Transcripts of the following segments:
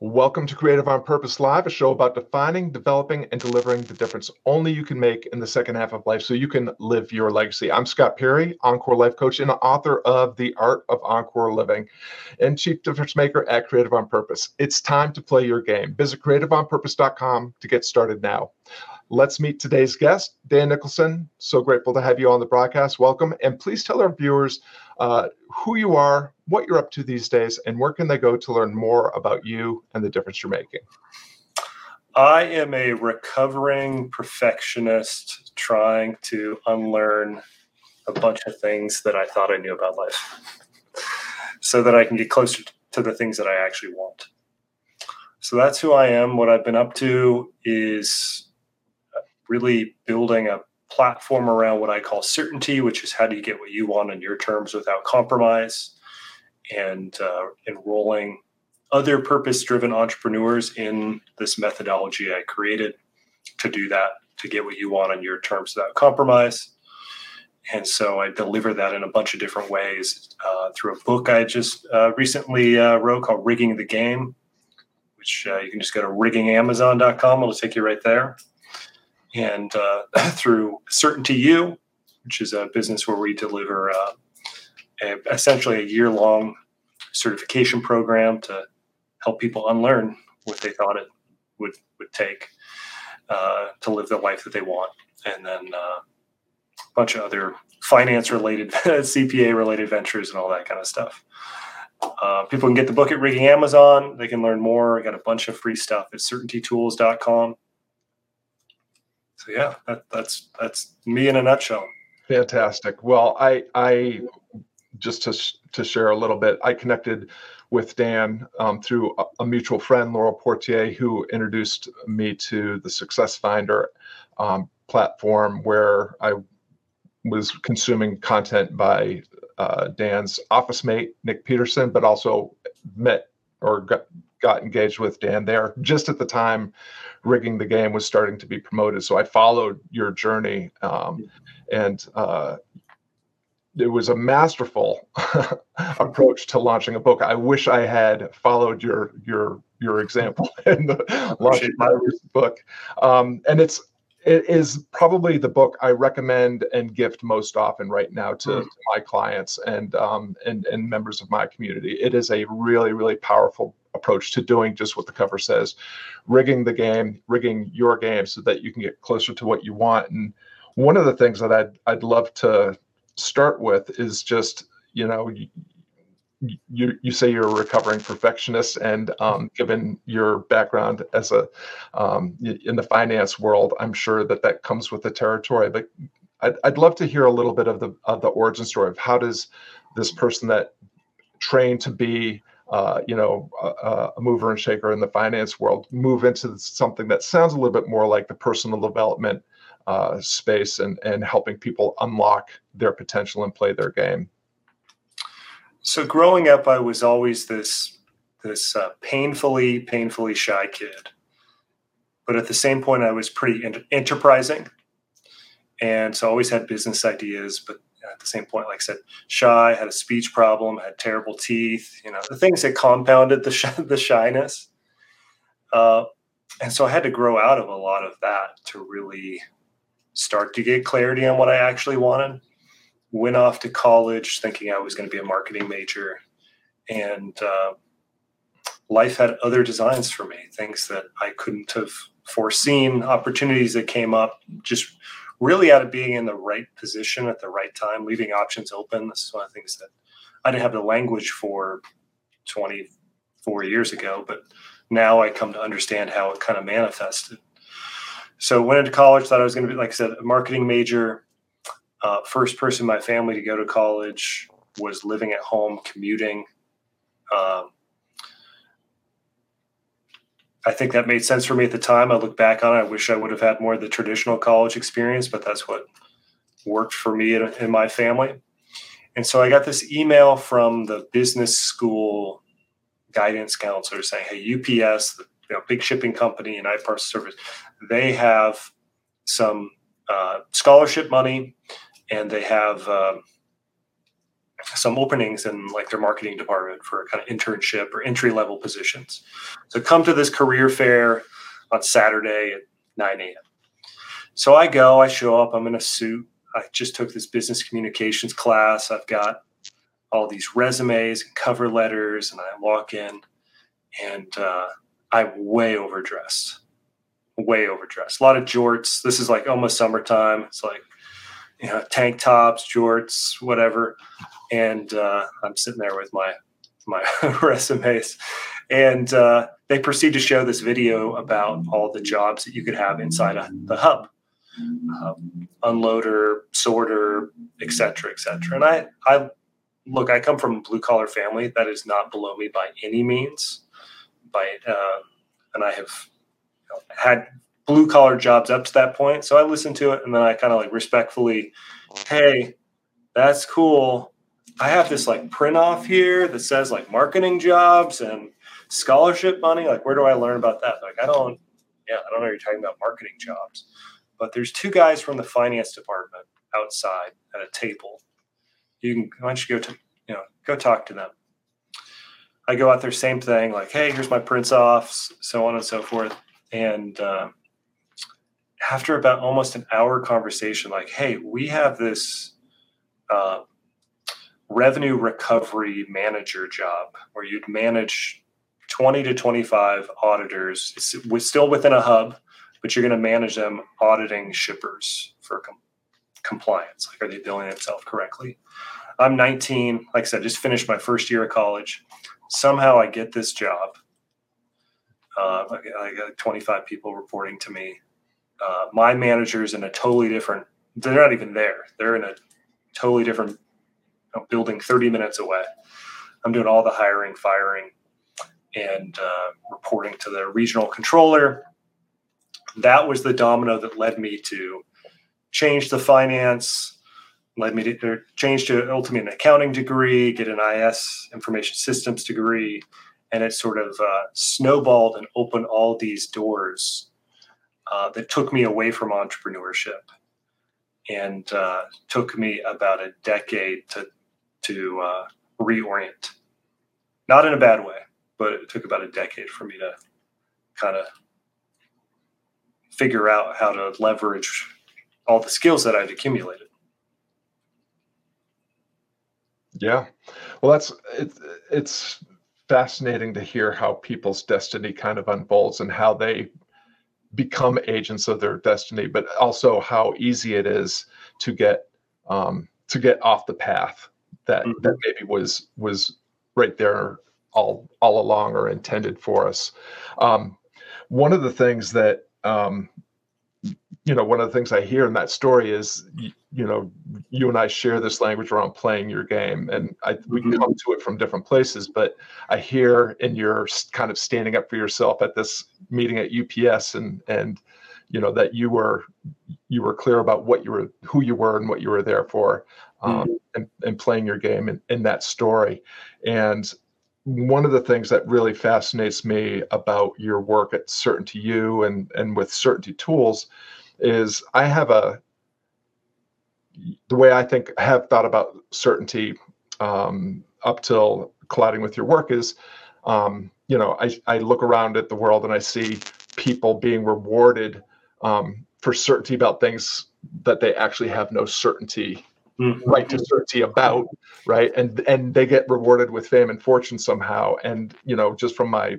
Welcome to Creative on Purpose Live, a show about defining, developing, and delivering the difference only you can make in the second half of life so you can live your legacy. I'm Scott Perry, Encore Life Coach and author of The Art of Encore Living and Chief Difference Maker at Creative on Purpose. It's time to play your game. Visit creativeonpurpose.com to get started now. Let's meet today's guest, Dan Nicholson. So grateful to have you on the broadcast. Welcome. And please tell our viewers uh, who you are, what you're up to these days, and where can they go to learn more about you and the difference you're making? I am a recovering perfectionist trying to unlearn a bunch of things that I thought I knew about life so that I can get closer to the things that I actually want. So that's who I am. What I've been up to is really building a platform around what I call certainty, which is how do you get what you want on your terms without compromise, and uh, enrolling other purpose driven entrepreneurs in this methodology I created to do that, to get what you want on your terms without compromise. And so I deliver that in a bunch of different ways uh, through a book I just uh, recently uh, wrote called Rigging the Game, which uh, you can just go to riggingamazon.com. It'll take you right there and uh, through Certainty U, which is a business where we deliver uh, a, essentially a year long certification program to help people unlearn what they thought it would would take uh, to live the life that they want, and then uh, a bunch of other finance related, CPA related ventures, and all that kind of stuff. Uh, people can get the book at Rigging Amazon. They can learn more. I got a bunch of free stuff at certaintytools.com so yeah, that, that's that's me in a nutshell. Fantastic. Well, I I just to to share a little bit, I connected with Dan um, through a, a, mutual friend, Laurel Portier, who introduced me to the Success Finder um, platform, where I was consuming content by uh, Dan's office mate Nick Peterson, but also met or got, got engaged with Dan there just at the time rigging the game was starting to be promoted. So I followed your journey, um, and uh, it was a masterful approach to launching a book. I wish I had followed your your your example in the launching my book. Um, and it's it is probably the book I recommend and gift most often right now to, mm. to my clients and um, and and members of my community. It is a really really powerful approach to doing just what the cover says, rigging the game, rigging your game so that you can get closer to what you want. And one of the things that I'd I'd love to start with is just you know you you, say you're a recovering perfectionist and um, given your background as a um, in the finance world i'm sure that that comes with the territory but I'd, I'd love to hear a little bit of the of the origin story of how does this person that trained to be uh, you know, a, a, mover and shaker in the finance world, move into something that sounds a little bit more like the personal development uh, space and, and helping people unlock their potential and play their game? So growing up, I was always this this uh, painfully, painfully shy kid. But at the same point, I was pretty enterprising, and so I always had business ideas. But at the same point, like I said, shy, had a speech problem, had terrible teeth, you know, the things that compounded the, sh- the shyness. Uh, and so I had to grow out of a lot of that to really start to get clarity on what I actually wanted. Went off to college thinking I was going to be a marketing major. And uh, life had other designs for me, things that I couldn't have foreseen, opportunities that came up just really out of being in the right position at the right time, leaving options open. This is one of the things that I didn't have the language for 24 years ago, but now I come to understand how it kind of manifested. So went into college, thought I was going to be, like I said, a marketing major. Uh, first person in my family to go to college was living at home, commuting. Um, I think that made sense for me at the time. I look back on it. I wish I would have had more of the traditional college experience, but that's what worked for me and, in my family. And so I got this email from the business school guidance counselor saying, "Hey, UPS, the you know, big shipping company and I parcel service, they have some uh, scholarship money, and they have uh, some openings in like their marketing department for kind of internship or entry level positions. So come to this career fair on Saturday at 9 a.m. So I go, I show up, I'm in a suit. I just took this business communications class. I've got all these resumes and cover letters, and I walk in and uh, I'm way overdressed, way overdressed. A lot of jorts. This is like almost summertime. It's like, you know, tank tops, jorts, whatever. And uh, I'm sitting there with my my resumes, and uh, they proceed to show this video about all the jobs that you could have inside a, the hub, um, unloader, sorter, etc., etc. And I, I look, I come from a blue collar family that is not below me by any means. By uh, and I have had blue collar jobs up to that point, so I listened to it and then I kind of like respectfully, hey, that's cool I have this like print off here that says like marketing jobs and scholarship money. Like, where do I learn about that? Like, I don't, yeah, I don't know. You're talking about marketing jobs, but there's two guys from the finance department outside at a table. You can, why don't you go to, you know, go talk to them. I go out there, same thing, like, hey, here's my prints offs, so on and so forth. And uh, after about almost an hour conversation, like, hey, we have this uh, revenue recovery manager job where you'd manage 20 to 25 auditors. It's still within a hub, but you're going to manage them auditing shippers for com- compliance. Like, are they billing themselves correctly? I'm 19. Like I said, just finished my first year of college. Somehow I get this job. Uh, I got 25 people reporting to me. Uh, my manager's in a totally different. They're not even there. They're in a totally different know, building 30 minutes away. I'm doing all the hiring, firing, and uh, reporting to the regional controller. That was the domino that led me to change the finance, led me to change to ultimately an accounting degree, get an IS information systems degree, and it sort of uh, snowballed and opened all these doors uh, that took me away from entrepreneurship and uh, took me about a decade to to uh, reorient. Not in a bad way, but it took about a decade for me to kind of figure out how to leverage all the skills that I'd accumulated. Yeah, well, that's it's it's fascinating to hear how people's destiny kind of unfolds and how they become agents of their destiny, but also how easy it is to get um, to get off the path that mm-hmm. that maybe was was right there all all along or intended for us. Um, one of the things that um, you know, one of the things I hear in that story is, you, you know, you and I share this language around playing your game, and I, we can mm-hmm. come to it from different places. But I hear in your kind of standing up for yourself at this meeting at UPS, and and you know that you were you were clear about what you were, who you were, and what you were there for um, mm-hmm. and, and playing your game in, in that story. And one of the things that really fascinates me about your work at Certainty U and, and with Certainty Tools is I have a, the way I think I have thought about certainty um, up till colliding with your work is, um, you know, I, I look around at the world and I see people being rewarded um, for certainty about things that they actually have no certainty mm-hmm. right to certainty about right and and they get rewarded with fame and fortune somehow and you know just from my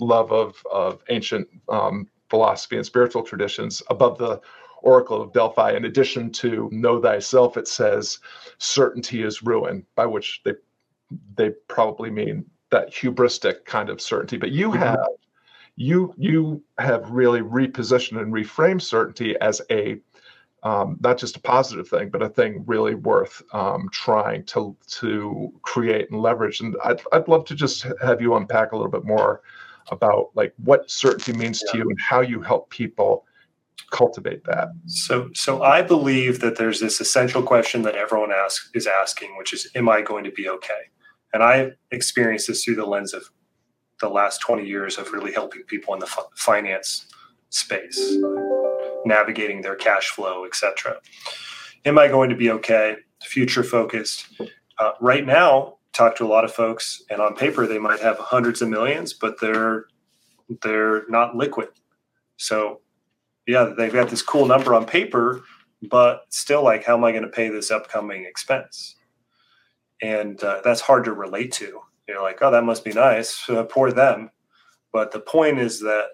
love of of ancient um, philosophy and spiritual traditions above the oracle of delphi in addition to know thyself it says certainty is ruin by which they they probably mean that hubristic kind of certainty but you mm-hmm. have you you have really repositioned and reframed certainty as a um, not just a positive thing, but a thing really worth um, trying to to create and leverage. And I'd I'd love to just have you unpack a little bit more about like what certainty means yeah. to you and how you help people cultivate that. So so I believe that there's this essential question that everyone asks is asking, which is, am I going to be okay? And I experienced this through the lens of the last 20 years of really helping people in the finance space navigating their cash flow, etc. Am I going to be okay? Future focused. uh, right now, talk to a lot of folks, and on paper they might have hundreds of millions, but they're they're not liquid. So, yeah, they've got this cool number on paper, but still, like, how am I going to pay this upcoming expense? And uh, that's hard to relate to. You're like, oh, that must be nice. Uh, poor them. But the point is that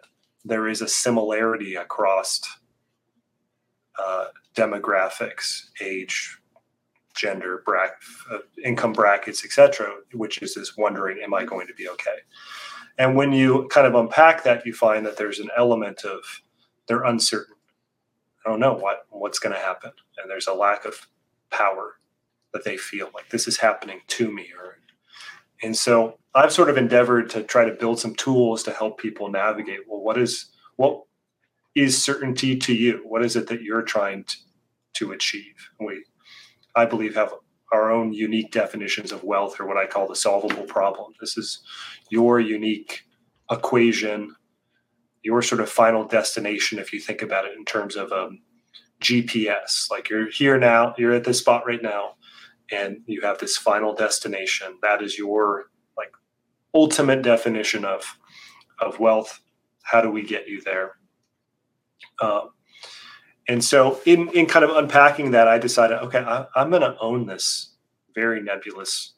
there is a similarity across uh, demographics, age, gender, bracket, uh, income brackets, etc., which is this wondering, am I going to be okay? And when you kind of unpack that, you find that there's an element of they're uncertain. I don't know what what's going to happen, and there's a lack of power that they feel like this is happening to me, or and so I've sort of endeavored to try to build some tools to help people navigate. Well, what is what is certainty to you? What is it that you're trying to, to achieve? We, I believe, have our own unique definitions of wealth, or what I call the solvable problem. This is your unique equation, your sort of final destination, if you think about it in terms of um, GPS. Like you're here now, you're at this spot right now, and you have this final destination. That is your like ultimate definition of of wealth. How do we get you there? Um, and so, in in kind of unpacking that, I decided, okay, I, I'm going to own this very nebulous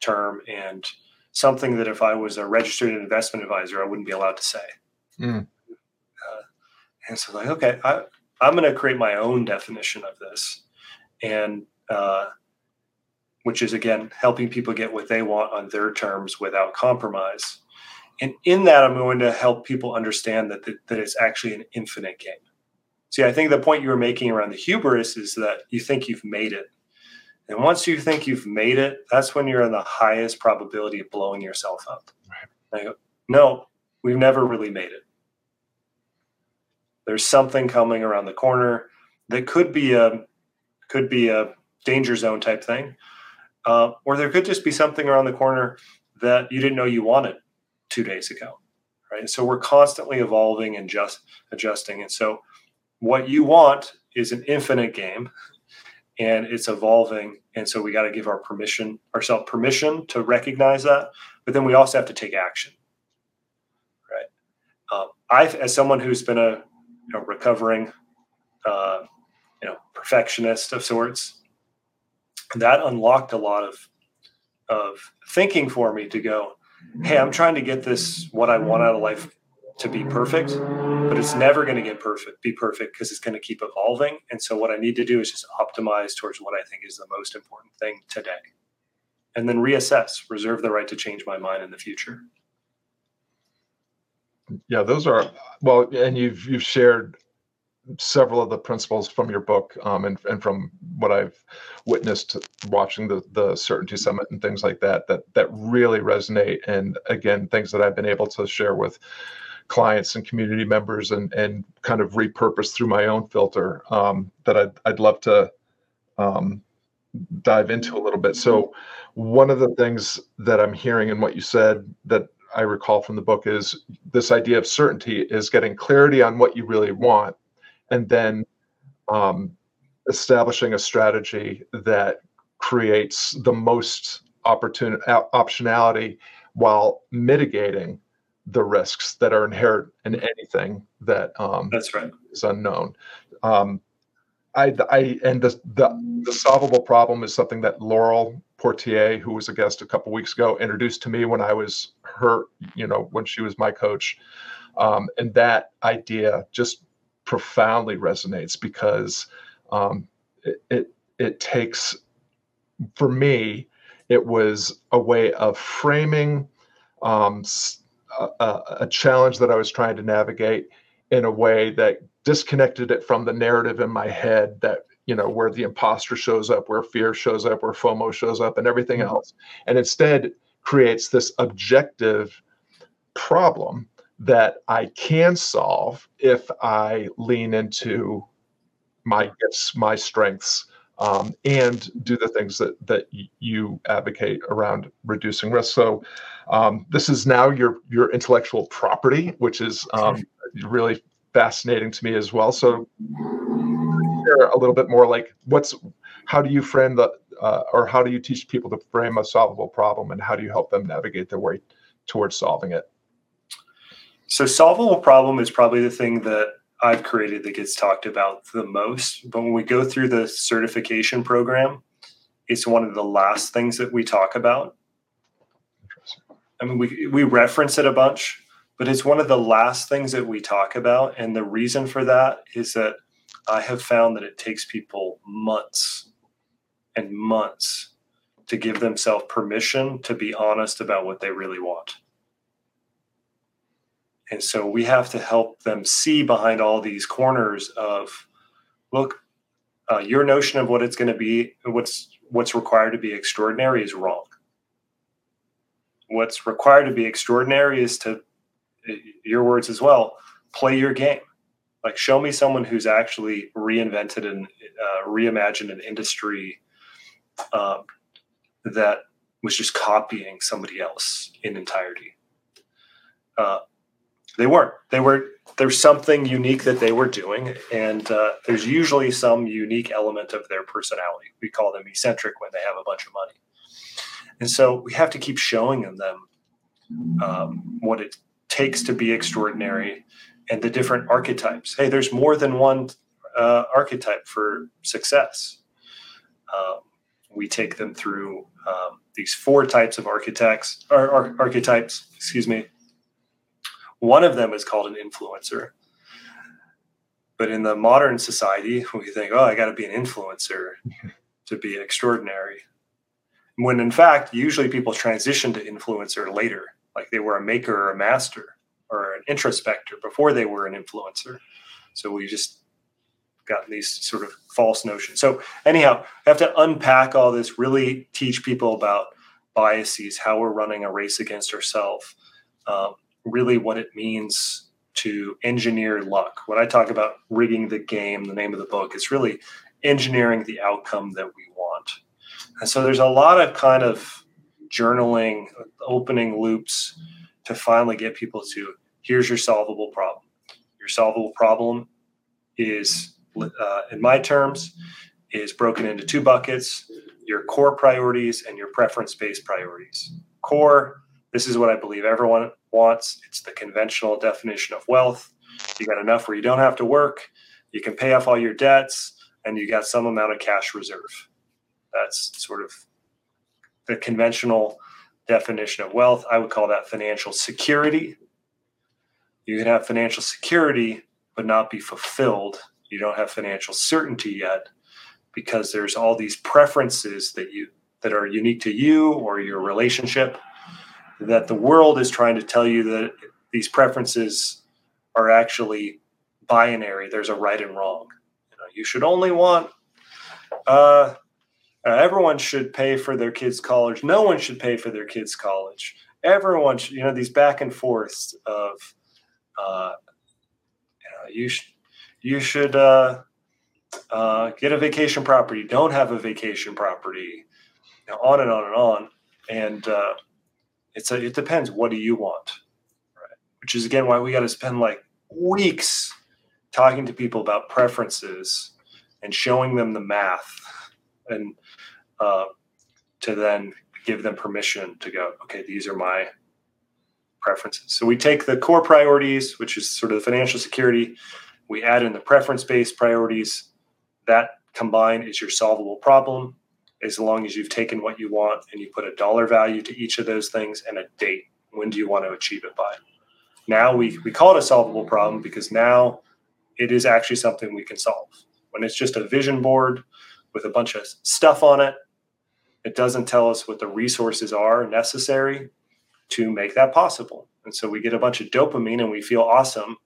term and something that if I was a registered investment advisor, I wouldn't be allowed to say. Mm. Uh, and so, like, okay, I, I'm going to create my own definition of this, and uh, which is again helping people get what they want on their terms without compromise. And in that, I'm going to help people understand that, that, that it's actually an infinite game. See, I think the point you were making around the hubris is that you think you've made it. And once you think you've made it, that's when you're in the highest probability of blowing yourself up. Right. Go, no, we've never really made it. There's something coming around the corner that could be a could be a danger zone type thing, uh, or there could just be something around the corner that you didn't know you wanted two days ago, right? So we're constantly evolving and just adjusting, and so what you want is an infinite game and it's evolving and so we got to give our permission ourselves permission to recognize that but then we also have to take action right? Um, i as someone who's been a you know, recovering uh, you know perfectionist of sorts that unlocked a lot of of thinking for me to go hey i'm trying to get this what i want out of life to be perfect, but it's never going to get perfect, be perfect because it's going to keep evolving. And so what I need to do is just optimize towards what I think is the most important thing today. And then reassess, reserve the right to change my mind in the future. Yeah, those are well, and you've you've shared several of the principles from your book um, and, and from what I've witnessed watching the the certainty summit and things like that that that really resonate and again things that I've been able to share with clients and community members and and kind of repurpose through my own filter um, that I'd, I'd love to um, dive into a little bit. So one of the things that I'm hearing in what you said that I recall from the book is this idea of certainty is getting clarity on what you really want and then um, establishing a strategy that creates the most opportunity optionality while mitigating the risks that are inherent in anything that um, that's right. is unknown. Um, I, I and the, the the solvable problem is something that Laurel Portier, who was a guest a couple weeks ago, introduced to me when I was her, you know, when she was my coach, um, and that idea just profoundly resonates because um, it, it it takes for me it was a way of framing um, a, a challenge that I was trying to navigate in a way that disconnected it from the narrative in my head that you know where the imposter shows up where fear shows up where fomo shows up and everything mm-hmm. else and instead creates this objective problem that i can solve if i lean into my gifts my strengths um, and do the things that that you advocate around reducing risk. So um, this is now your your intellectual property, which is um, really fascinating to me as well. So a little bit more like what's how do you frame the uh, or how do you teach people to frame a solvable problem, and how do you help them navigate their way towards solving it? So, solvable problem is probably the thing that I've created that gets talked about the most. But when we go through the certification program, it's one of the last things that we talk about. I mean, we, we reference it a bunch, but it's one of the last things that we talk about. And the reason for that is that I have found that it takes people months and months to give themselves permission to be honest about what they really want. And so we have to help them see behind all these corners of, look, uh, your notion of what it's going to be, what's what's required to be extraordinary is wrong. What's required to be extraordinary is to, your words as well, play your game. Like, show me someone who's actually reinvented and uh, reimagined an industry um, that was just copying somebody else in entirety. Uh, they weren't. They were. There's something unique that they were doing, and uh, there's usually some unique element of their personality. We call them eccentric when they have a bunch of money, and so we have to keep showing them um, what it takes to be extraordinary and the different archetypes. Hey, there's more than one uh, archetype for success. Um, we take them through um, these four types of architects or, or archetypes. Excuse me one of them is called an influencer. But in the modern society, we think, oh, I got to be an influencer to be extraordinary. When in fact, usually people transition to influencer later, like they were a maker or a master or an introspector before they were an influencer. So we just got these sort of false notions. So anyhow, I have to unpack all this, really teach people about biases, how we're running a race against ourselves, um, really what it means to engineer luck. When I talk about rigging the game, the name of the book, it's really engineering the outcome that we want. And so there's a lot of kind of journaling, opening loops to finally get people to here's your solvable problem. Your solvable problem is, uh, in my terms, is broken into two buckets your core priorities and your preference based priorities. Core, this is what I believe everyone wants. It's the conventional definition of wealth. You got enough where you don't have to work, you can pay off all your debts, and you got some amount of cash reserve. That's sort of the conventional definition of wealth. I would call that financial security. You can have financial security, but not be fulfilled. You don't have financial certainty yet because there's all these preferences that you that are unique to you or your relationship that the world is trying to tell you that these preferences are actually binary. There's a right and wrong. You, know, you should only want. Uh, uh, everyone should pay for their kids' college. No one should pay for their kids' college. Everyone should. You know these back and forths of. Uh, you know, you should. You should uh, uh, get a vacation property. Don't have a vacation property. You know, on and on and on. And uh, it's a, it depends. What do you want? Right. Which is again why we got to spend like weeks talking to people about preferences and showing them the math and uh, to then give them permission to go okay these are my preferences so we take the core priorities which is sort of the financial security we add in the preference based priorities that combined is your solvable problem as long as you've taken what you want and you put a dollar value to each of those things and a date. When do you want to achieve it by? Now we, we call it a solvable problem because now it is actually something we can solve. When it's just a vision board with a bunch of stuff on it, it doesn't tell us what the resources are necessary to make that possible. And so we get a bunch of dopamine and we feel awesome.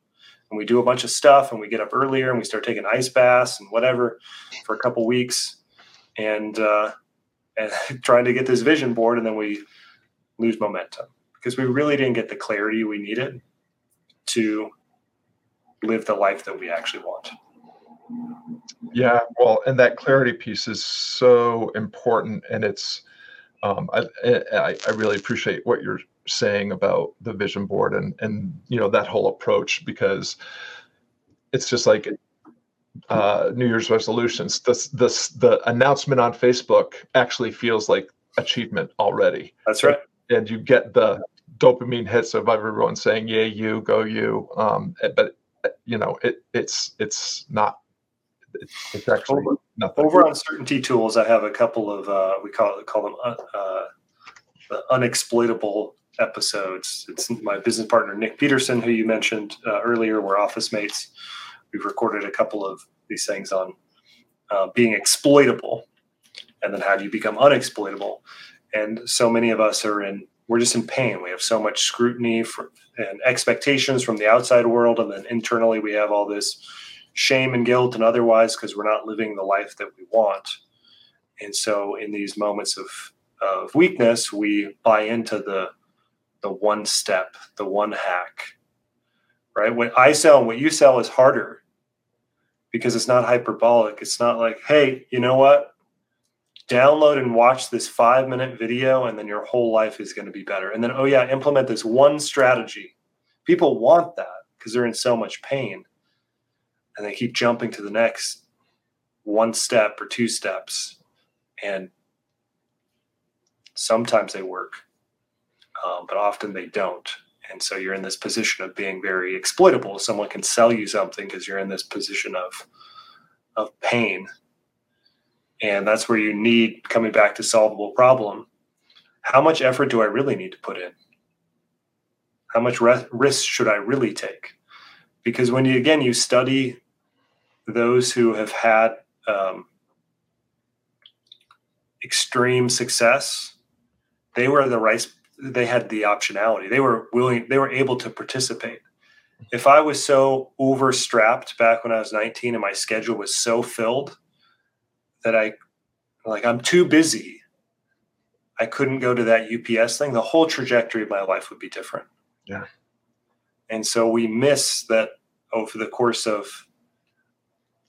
And we do a bunch of stuff and we get up earlier and we start taking ice baths and whatever for a couple weeks and uh, and trying to get this vision board, and then we lose momentum because we really didn't get the clarity we needed to live the life that we actually want. Yeah, well, and that clarity piece is so important, and it's um, I, I, I really appreciate what you're saying about the vision board and and you know that whole approach because it's just like uh, New Year's resolutions. This this the announcement on Facebook actually feels like achievement already. That's right. And you get the dopamine hits of everyone saying "Yay, you go you," um, but you know it it's it's not. It's actually over, nothing. Over on certainty tools, I have a couple of uh, we call it, call them uh, uh, the unexploitable episodes. It's my business partner Nick Peterson, who you mentioned uh, earlier. We're office mates. We've recorded a couple of these things on uh, being exploitable, and then how do you become unexploitable? And so many of us are in we're just in pain. We have so much scrutiny for, and expectations from the outside world, and then internally we have all this shame and guilt and otherwise because we're not living the life that we want. And so, in these moments of of weakness, we buy into the the one step, the one hack. Right? What I sell and what you sell is harder because it's not hyperbolic. It's not like, hey, you know what? Download and watch this five minute video, and then your whole life is going to be better. And then, oh, yeah, implement this one strategy. People want that because they're in so much pain and they keep jumping to the next one step or two steps. And sometimes they work, um, but often they don't. And so you're in this position of being very exploitable. Someone can sell you something because you're in this position of of pain. And that's where you need coming back to solvable problem. How much effort do I really need to put in? How much re- risk should I really take? Because when you again you study those who have had um, extreme success, they were the right. They had the optionality. They were willing. They were able to participate. If I was so overstrapped back when I was 19 and my schedule was so filled that I, like, I'm too busy. I couldn't go to that UPS thing. The whole trajectory of my life would be different. Yeah. And so we miss that over the course of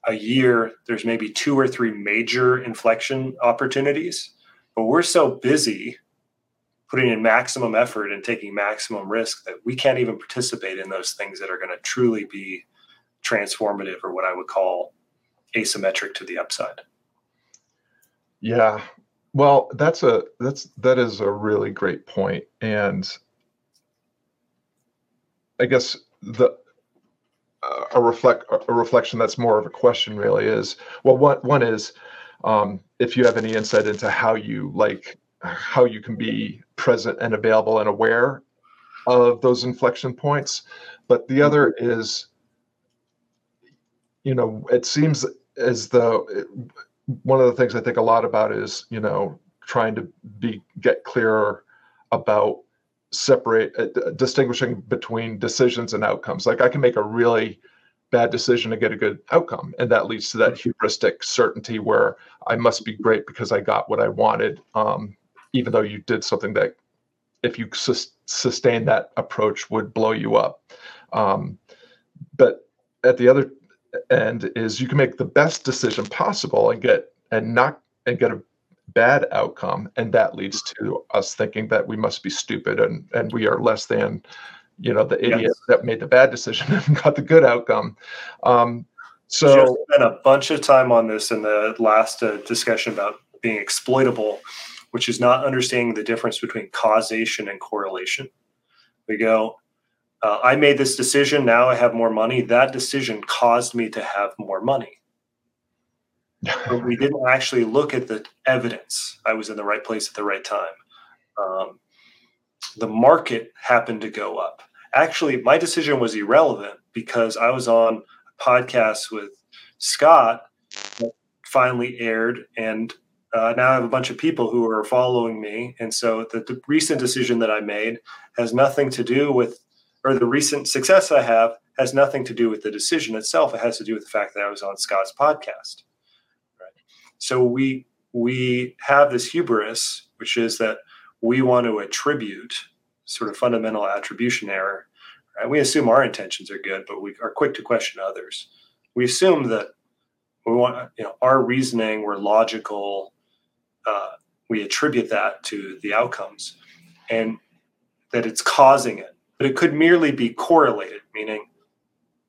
a year, there's maybe two or three major inflection opportunities, but we're so busy putting in maximum effort and taking maximum risk that we can't even participate in those things that are going to truly be transformative or what I would call asymmetric to the upside. Yeah. Well, that's a that's that is a really great point and I guess the a reflect a reflection that's more of a question really is well one one is um, if you have any insight into how you like how you can be present and available and aware of those inflection points. But the other is you know it seems as though it, one of the things i think a lot about is you know trying to be get clearer about separate uh, distinguishing between decisions and outcomes. Like i can make a really bad decision to get a good outcome and that leads to that hubristic certainty where i must be great because i got what i wanted um, even though you did something that if you sus- sustain that approach would blow you up. Um, but at the other end is you can make the best decision possible and get and not and get a bad outcome and that leads to us thinking that we must be stupid and and we are less than you know the idiot yes. that made the bad decision and got the good outcome. Um, so Just spent a bunch of time on this in the last uh, discussion about being exploitable which is not understanding the difference between causation and correlation we go uh, i made this decision now i have more money that decision caused me to have more money but we didn't actually look at the evidence. I was in the right place at the right time. Um, the market happened to go up. Actually, my decision was irrelevant because I was on a podcast with Scott that finally aired, and uh, now I have a bunch of people who are following me. And so the, the recent decision that I made has nothing to do with, or the recent success I have has nothing to do with the decision itself. It has to do with the fact that I was on Scott's podcast. So we we have this hubris, which is that we want to attribute sort of fundamental attribution error. Right? We assume our intentions are good, but we are quick to question others. We assume that we want, you know, our reasoning, we're logical. Uh, we attribute that to the outcomes, and that it's causing it. But it could merely be correlated, meaning,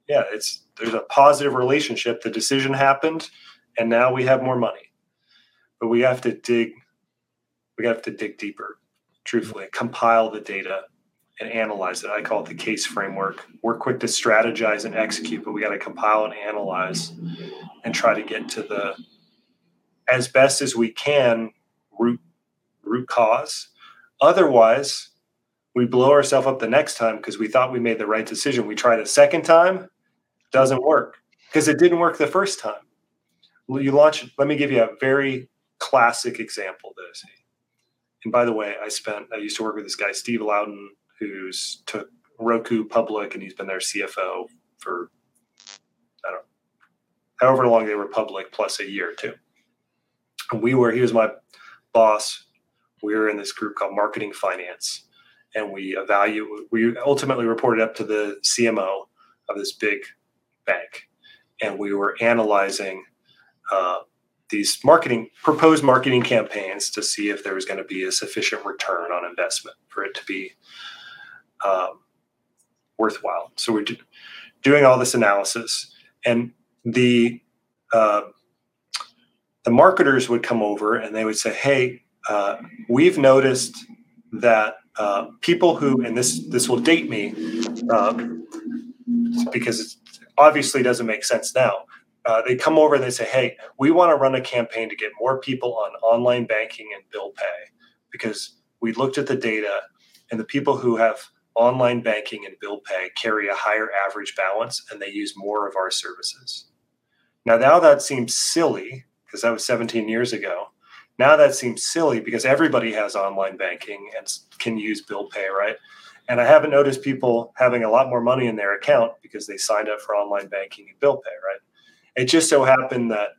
yeah, it's there's a positive relationship. The decision happened, and now we have more money. But we have to dig. We have to dig deeper. Truthfully, compile the data and analyze it. I call it the case framework. We're quick to strategize and execute, but we got to compile and analyze and try to get to the as best as we can root root cause. Otherwise, we blow ourselves up the next time because we thought we made the right decision. We tried a second time, doesn't work because it didn't work the first time. You launch. Let me give you a very classic example. This, and by the way, I spent. I used to work with this guy, Steve Louden, who's took Roku public, and he's been their CFO for I don't know, however long they were public, plus a year too. And we were. He was my boss. We were in this group called Marketing Finance, and we evaluate. We ultimately reported up to the CMO of this big bank, and we were analyzing uh, these marketing proposed marketing campaigns to see if there was going to be a sufficient return on investment for it to be um, worthwhile. So we're do, doing all this analysis, and the uh, the marketers would come over and they would say, "Hey, uh, we've noticed that uh, people who, and this this will date me um, because it obviously doesn't make sense now." Uh, they come over and they say, "Hey, we want to run a campaign to get more people on online banking and bill pay because we looked at the data, and the people who have online banking and bill pay carry a higher average balance and they use more of our services. Now, now that seems silly because that was 17 years ago. Now that seems silly because everybody has online banking and can use bill pay, right? And I haven't noticed people having a lot more money in their account because they signed up for online banking and bill pay, right? It just so happened that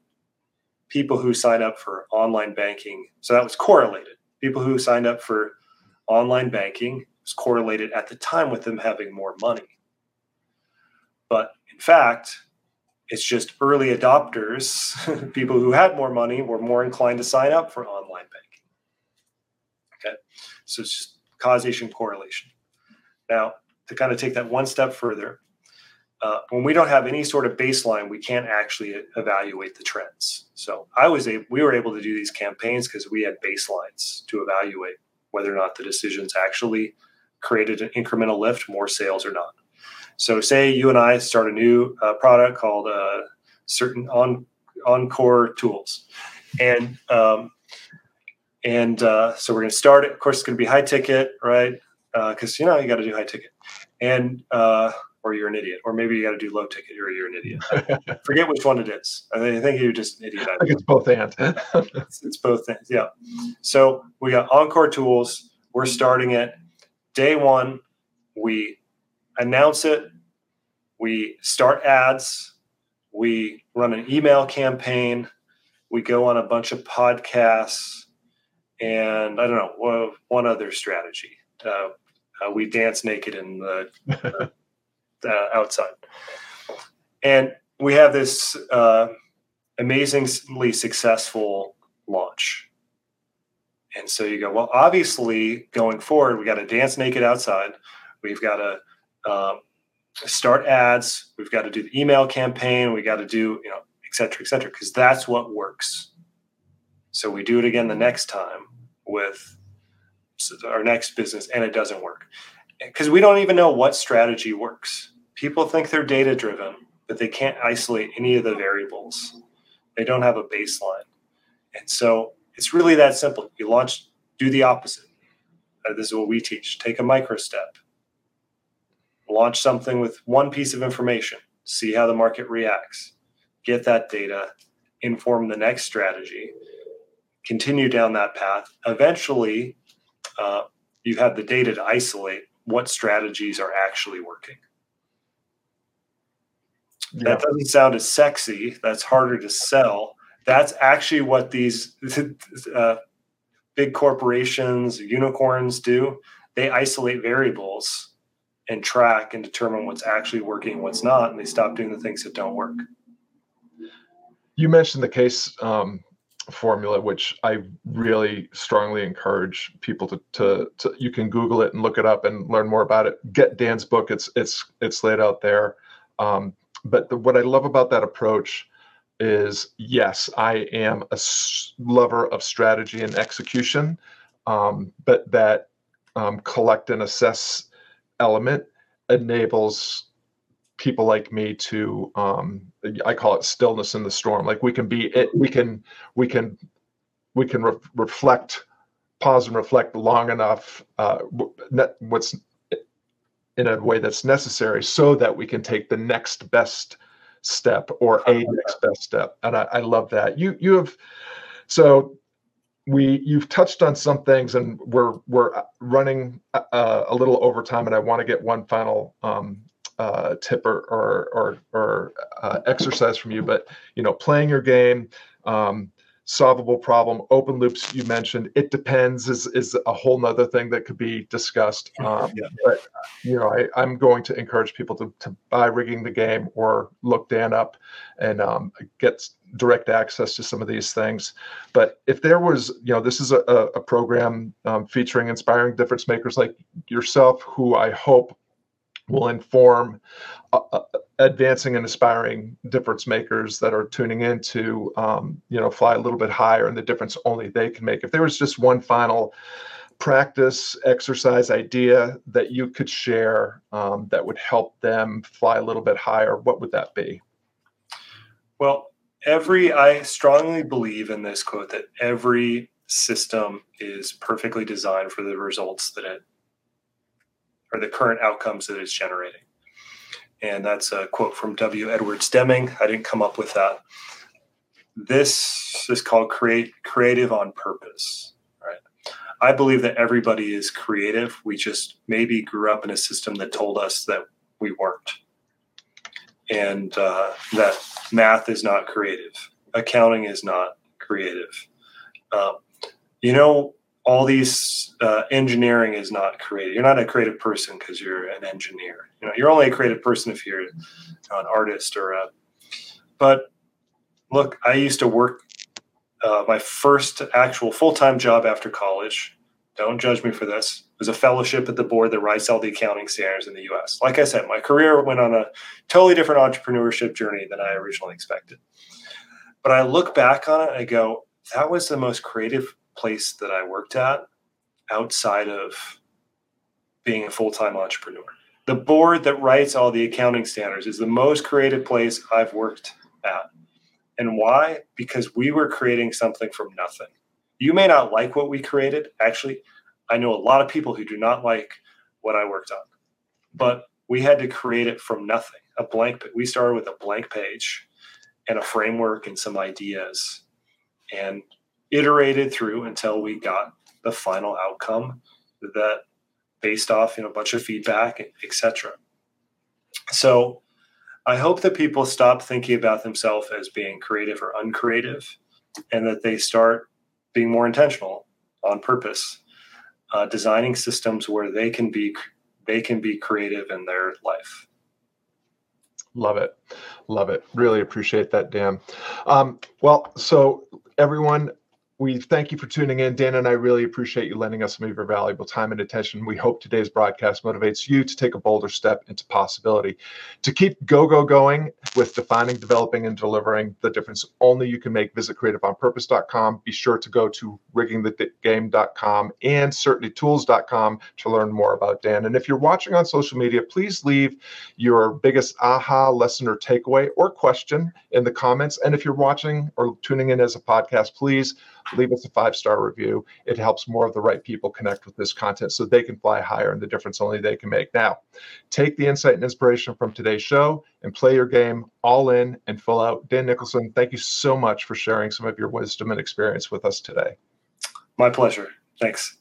people who signed up for online banking, so that was correlated. People who signed up for online banking was correlated at the time with them having more money. But in fact, it's just early adopters, people who had more money, were more inclined to sign up for online banking. Okay, so it's just causation correlation. Now, to kind of take that one step further, uh, when we don't have any sort of baseline, we can't actually evaluate the trends. So I was able, we were able to do these campaigns because we had baselines to evaluate whether or not the decisions actually created an incremental lift, more sales or not. So, say you and I start a new uh, product called uh, certain on Encore tools, and um, and uh, so we're going to start it. Of course, it's going to be high ticket, right? Because uh, you know you got to do high ticket, and uh, or you're an idiot, or maybe you got to do low ticket, or you're an idiot. Forget which one it is. I think you're just an idiot. I think it's both and. it's, it's both things. Yeah. So we got Encore tools. We're starting it day one, we announce it, we start ads, we run an email campaign, we go on a bunch of podcasts, and I don't know one other strategy. Uh, uh, we dance naked in the uh, outside, and we have this uh, amazingly successful launch. And so you go, well, obviously going forward, we got to dance naked outside. We've got to um, start ads. We've got to do the email campaign. We got to do, you know, et cetera, et cetera, because that's what works. So we do it again the next time with our next business and it doesn't work because we don't even know what strategy works. People think they're data driven, but they can't isolate any of the variables. They don't have a baseline. And so it's really that simple. You launch, do the opposite. Uh, this is what we teach. Take a micro step. Launch something with one piece of information. See how the market reacts. Get that data. Inform the next strategy. Continue down that path. Eventually, uh, you have the data to isolate what strategies are actually working. Yeah. That doesn't sound as sexy. That's harder to sell that's actually what these uh, big corporations, unicorns do. They isolate variables and track and determine what's actually working, what's not, and they stop doing the things that don't work. You mentioned the case um, formula, which I really strongly encourage people to, to, to. You can Google it and look it up and learn more about it. Get Dan's book; it's it's it's laid out there. Um, but the, what I love about that approach is yes, I am a lover of strategy and execution, um, but that um, collect and assess element enables people like me to um, i call it stillness in the storm. Like we can be it we can we can we can re- reflect pause and reflect long enough uh, what's in a way that's necessary so that we can take the next best step or a next best step. And I, I love that. You you have so we you've touched on some things and we're we're running uh, a little over time and i want to get one final um, uh, tip or or or, or uh, exercise from you but you know playing your game um, solvable problem open loops you mentioned it depends is is a whole nother thing that could be discussed. Um, yeah. but you know I, i'm going to encourage people to, to buy rigging the game or look dan up and um, get direct access to some of these things. But if there was you know this is a, a program um, featuring inspiring difference makers like yourself who i hope will inform uh, uh, advancing and aspiring difference makers that are tuning in to um, you know fly a little bit higher and the difference only they can make if there was just one final practice exercise idea that you could share um, that would help them fly a little bit higher what would that be well every i strongly believe in this quote that every system is perfectly designed for the results that it or the current outcomes that it's generating. And that's a quote from W. Edwards Deming. I didn't come up with that. This is called create creative on purpose. Right. I believe that everybody is creative. We just maybe grew up in a system that told us that we weren't. And uh, that math is not creative. Accounting is not creative. Uh, you know, all these uh, engineering is not creative. You're not a creative person because you're an engineer. You know, you're only a creative person if you're an artist or a. But look, I used to work uh, my first actual full time job after college. Don't judge me for this. Was a fellowship at the board that writes all the accounting standards in the U.S. Like I said, my career went on a totally different entrepreneurship journey than I originally expected. But I look back on it and I go, that was the most creative place that I worked at outside of being a full time entrepreneur. The board that writes all the accounting standards is the most creative place I've worked at. And why? Because we were creating something from nothing. You may not like what we created. Actually, I know a lot of people who do not like what I worked on, but we had to create it from nothing. A blank. We started with a blank page and a framework and some ideas, and iterated through until we got the final outcome that based off you know a bunch of feedback etc so i hope that people stop thinking about themselves as being creative or uncreative and that they start being more intentional on purpose uh, designing systems where they can be they can be creative in their life. Love it. Love it. Really appreciate that dan. Um, well so everyone we thank you for tuning in. Dan and I really appreciate you lending us some of your valuable time and attention. We hope today's broadcast motivates you to take a bolder step into possibility. To keep go, go going with defining, developing, and delivering the difference only you can make, visit creativeonpurpose.com. Be sure to go to riggingthegame.com and certaintytools.com to learn more about Dan. And if you're watching on social media, please leave your biggest aha lesson or takeaway or question in the comments. And if you're watching or tuning in as a podcast, please leave us a five star review. It helps more of the right people connect with this content so they can fly higher and the difference only they can make. Now, take the insight and inspiration from today's show and play your game all in and full out. Dan Nicholson, thank you so much for sharing some of your wisdom and experience with us today. My pleasure. Thanks.